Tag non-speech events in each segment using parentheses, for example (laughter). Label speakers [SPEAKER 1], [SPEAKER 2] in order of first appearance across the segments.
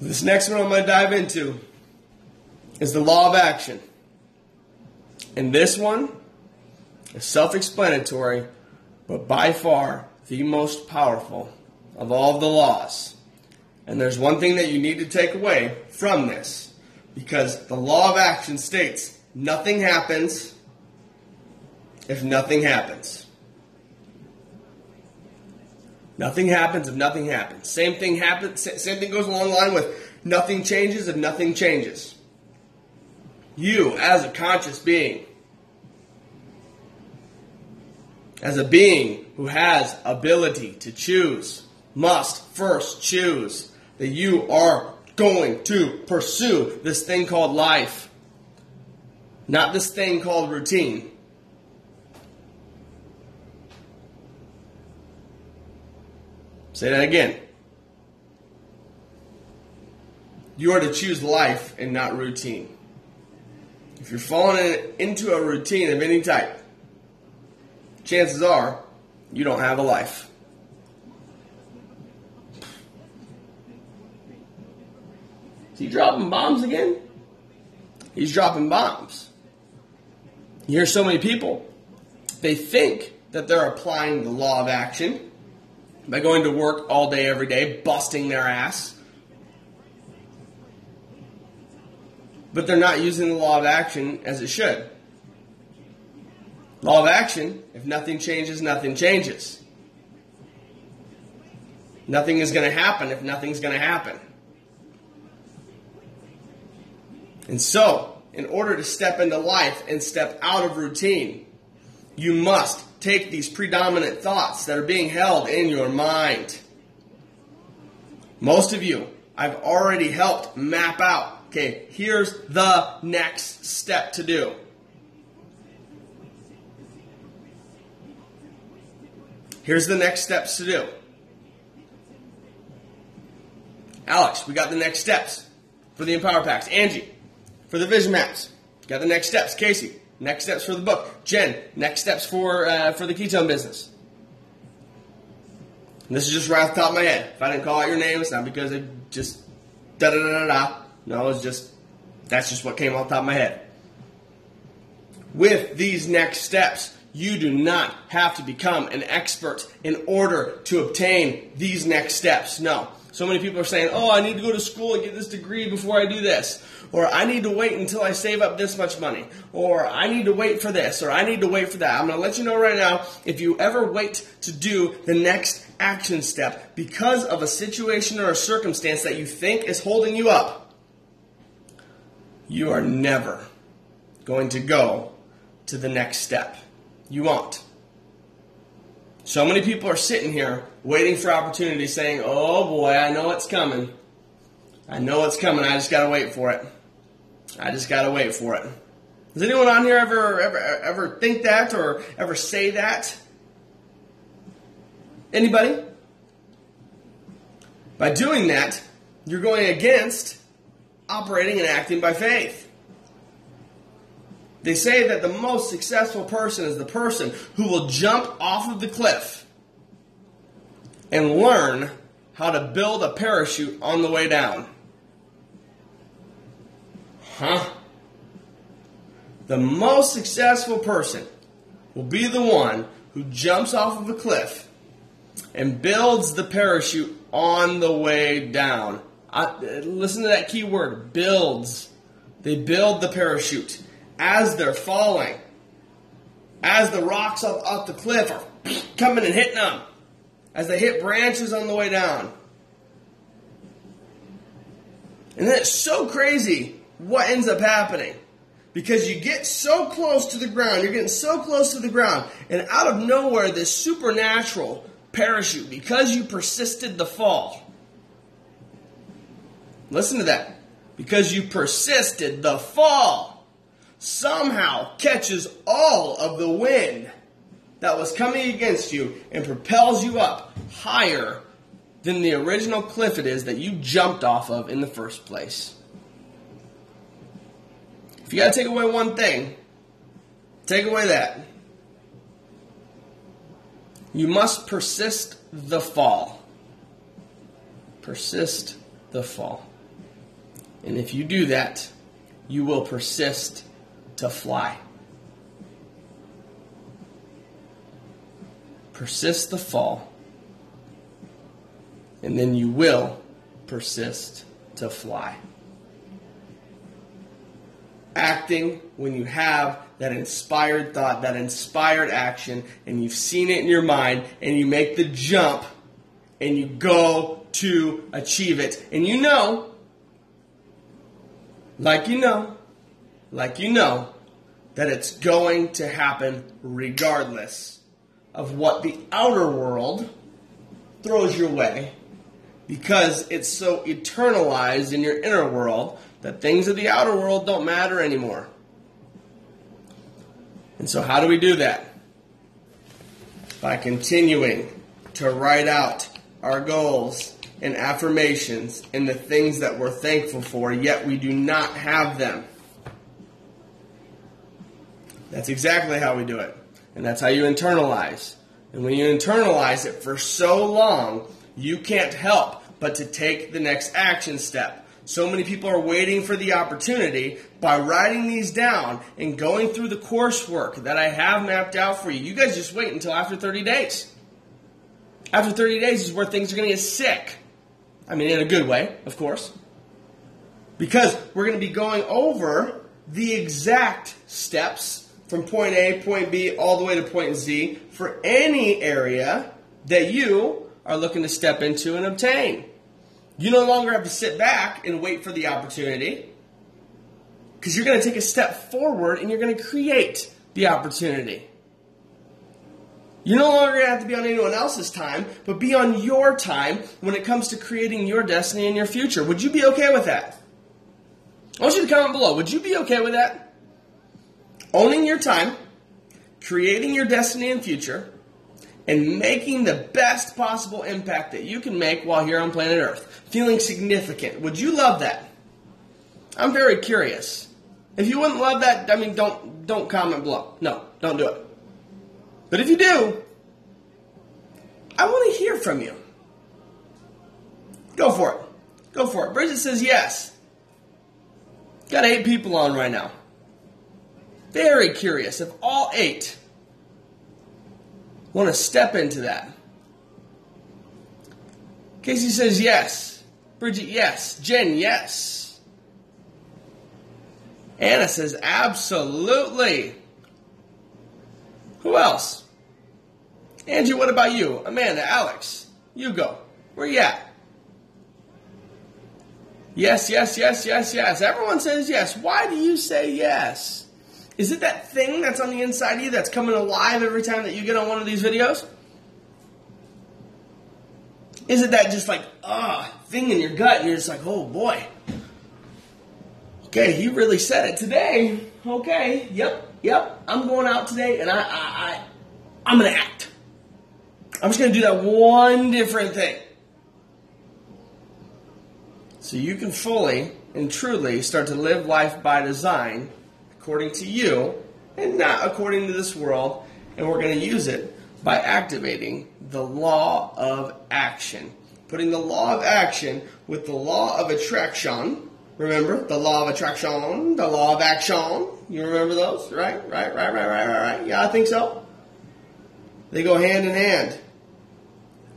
[SPEAKER 1] This next one I'm going to dive into is the law of action. And this one is self explanatory, but by far the most powerful of all of the laws. And there's one thing that you need to take away from this because the law of action states nothing happens if nothing happens. Nothing happens if nothing happens. Same thing happens. Same thing goes along the line with nothing changes if nothing changes. You, as a conscious being, as a being who has ability to choose, must first choose that you are going to pursue this thing called life, not this thing called routine. Say that again. You are to choose life and not routine. If you're falling into a routine of any type, chances are you don't have a life. Is he dropping bombs again? He's dropping bombs. You hear so many people, they think that they're applying the law of action by going to work all day, every day, busting their ass. But they're not using the law of action as it should. Law of action, if nothing changes, nothing changes. Nothing is going to happen if nothing's going to happen. And so, in order to step into life and step out of routine, you must take these predominant thoughts that are being held in your mind. Most of you, I've already helped map out. Okay, here's the next step to do. Here's the next steps to do. Alex, we got the next steps for the Empower Packs. Angie, for the vision maps. Got the next steps. Casey, next steps for the book. Jen, next steps for uh, for the ketone business. And this is just right off the top of my head. If I didn't call out your name, it's not because I just da da da da da. No, it's just that's just what came off the top of my head. With these next steps, you do not have to become an expert in order to obtain these next steps. No. So many people are saying, oh, I need to go to school and get this degree before I do this. Or I need to wait until I save up this much money. Or I need to wait for this. Or I need to wait for that. I'm going to let you know right now if you ever wait to do the next action step because of a situation or a circumstance that you think is holding you up, you are never going to go to the next step. You won't. So many people are sitting here waiting for opportunity saying, oh boy, I know it's coming. I know it's coming. I just got to wait for it. I just gotta wait for it. Does anyone on here ever ever ever think that or ever say that? Anybody? By doing that, you're going against operating and acting by faith. They say that the most successful person is the person who will jump off of the cliff and learn how to build a parachute on the way down. Huh? The most successful person will be the one who jumps off of a cliff and builds the parachute on the way down. I, listen to that key word builds. They build the parachute as they're falling, as the rocks off, off the cliff are (sniffs) coming and hitting them, as they hit branches on the way down. And then it's so crazy what ends up happening. Because you get so close to the ground, you're getting so close to the ground, and out of nowhere, this supernatural parachute, because you persisted the fall. Listen to that. Because you persisted the fall, somehow catches all of the wind that was coming against you and propels you up higher than the original cliff it is that you jumped off of in the first place. If you got to take away one thing, take away that. You must persist the fall. Persist the fall. And if you do that, you will persist to fly. Persist the fall, and then you will persist to fly. Acting when you have that inspired thought, that inspired action, and you've seen it in your mind, and you make the jump, and you go to achieve it. And you know, like you know, like you know, that it's going to happen regardless of what the outer world throws your way because it's so eternalized in your inner world that things of the outer world don't matter anymore. And so, how do we do that? By continuing to write out our goals and affirmations and the things that we're thankful for, yet we do not have them. That's exactly how we do it. And that's how you internalize. And when you internalize it for so long, you can't help but to take the next action step. So many people are waiting for the opportunity by writing these down and going through the coursework that I have mapped out for you. You guys just wait until after 30 days. After 30 days is where things are going to get sick. I mean, in a good way, of course. Because we're going to be going over the exact steps from point A, point B, all the way to point Z for any area that you are looking to step into and obtain. You no longer have to sit back and wait for the opportunity because you're going to take a step forward and you're going to create the opportunity. You no longer have to be on anyone else's time, but be on your time when it comes to creating your destiny and your future. Would you be okay with that? I want you to comment below. Would you be okay with that? Owning your time, creating your destiny and future, and making the best possible impact that you can make while here on planet Earth. Feeling significant. Would you love that? I'm very curious. If you wouldn't love that, I mean, don't don't comment below. No, don't do it. But if you do, I want to hear from you. Go for it. Go for it. Bridget says yes. Got eight people on right now. Very curious if all eight want to step into that. Casey says yes. Bridget, yes. Jen, yes. Anna says absolutely. Who else? Angie, what about you? Amanda, Alex, you go. Where you at? Yes, yes, yes, yes, yes. Everyone says yes. Why do you say yes? Is it that thing that's on the inside of you that's coming alive every time that you get on one of these videos? Is it that just like, ah, uh, thing in your gut and you're just like, oh boy. Okay, he really said it today. Okay, yep, yep. I'm going out today and I, I, I I'm gonna act. I'm just gonna do that one different thing. So you can fully and truly start to live life by design according to you and not according to this world. And we're going to use it by activating the law of action. Putting the law of action with the law of attraction. Remember the law of attraction, the law of action. You remember those, right? Right, right, right, right, right, right. Yeah, I think so. They go hand in hand.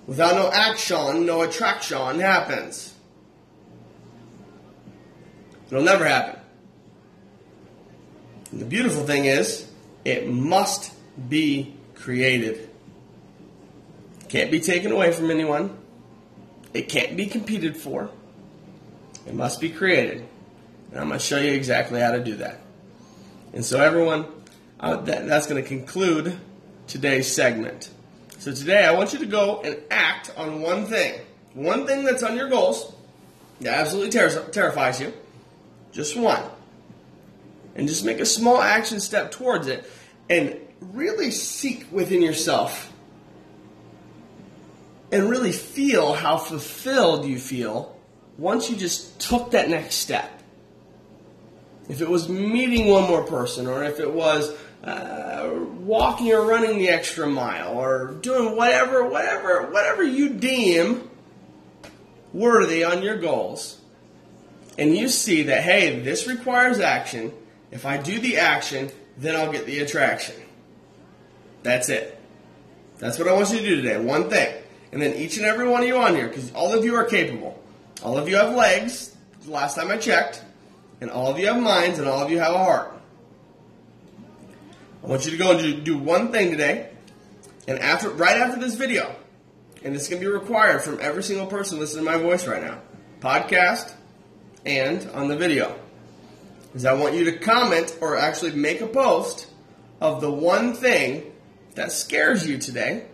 [SPEAKER 1] Without no action, no attraction happens. It'll never happen. And the beautiful thing is, it must be created. Can't be taken away from anyone. It can't be competed for. It must be created. And I'm going to show you exactly how to do that. And so, everyone, uh, that, that's going to conclude today's segment. So, today I want you to go and act on one thing. One thing that's on your goals that absolutely ter- terrifies you. Just one and just make a small action step towards it and really seek within yourself and really feel how fulfilled you feel once you just took that next step. If it was meeting one more person, or if it was uh, walking or running the extra mile, or doing whatever, whatever, whatever you deem worthy on your goals, and you see that, hey, this requires action. If I do the action, then I'll get the attraction. That's it. That's what I want you to do today. One thing. And then each and every one of you on here, because all of you are capable. All of you have legs, last time I checked, and all of you have minds, and all of you have a heart. I want you to go and do one thing today, and after, right after this video, and it's going to be required from every single person listening to my voice right now, podcast and on the video, is I want you to comment or actually make a post of the one thing that scares you today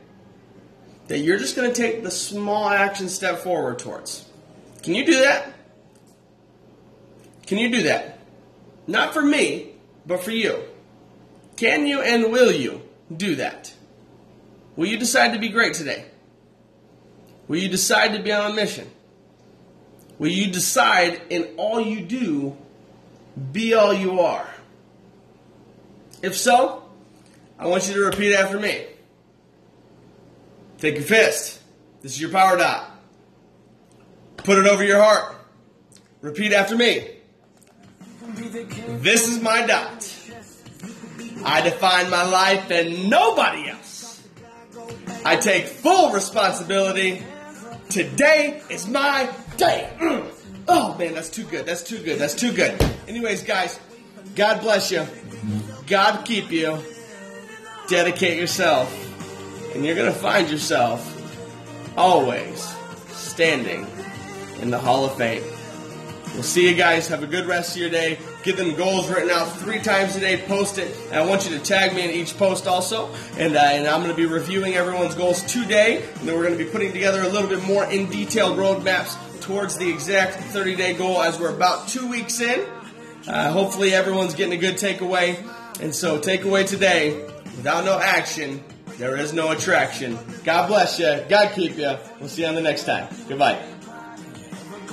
[SPEAKER 1] that you're just going to take the small action step forward towards. Can you do that? Can you do that? Not for me, but for you. Can you and will you do that? Will you decide to be great today? Will you decide to be on a mission? Will you decide in all you do, be all you are? If so, I want you to repeat after me. Take your fist. This is your power dot. Put it over your heart. Repeat after me. This is my dot. I define my life and nobody else. I take full responsibility. Today is my day. (clears throat) Oh man, that's too good. That's too good. That's too good. Anyways, guys, God bless you. God keep you. Dedicate yourself. And you're going to find yourself always standing in the Hall of Fame. We'll see you guys. Have a good rest of your day. Get them goals written out three times a day. Post it. And I want you to tag me in each post also. And, uh, and I'm going to be reviewing everyone's goals today. And then we're going to be putting together a little bit more in detailed roadmaps towards the exact 30 day goal as we're about two weeks in. Uh, hopefully, everyone's getting a good takeaway. And so, takeaway today without no action, there is no attraction. God bless you. God keep you. We'll see you on the next time. Goodbye.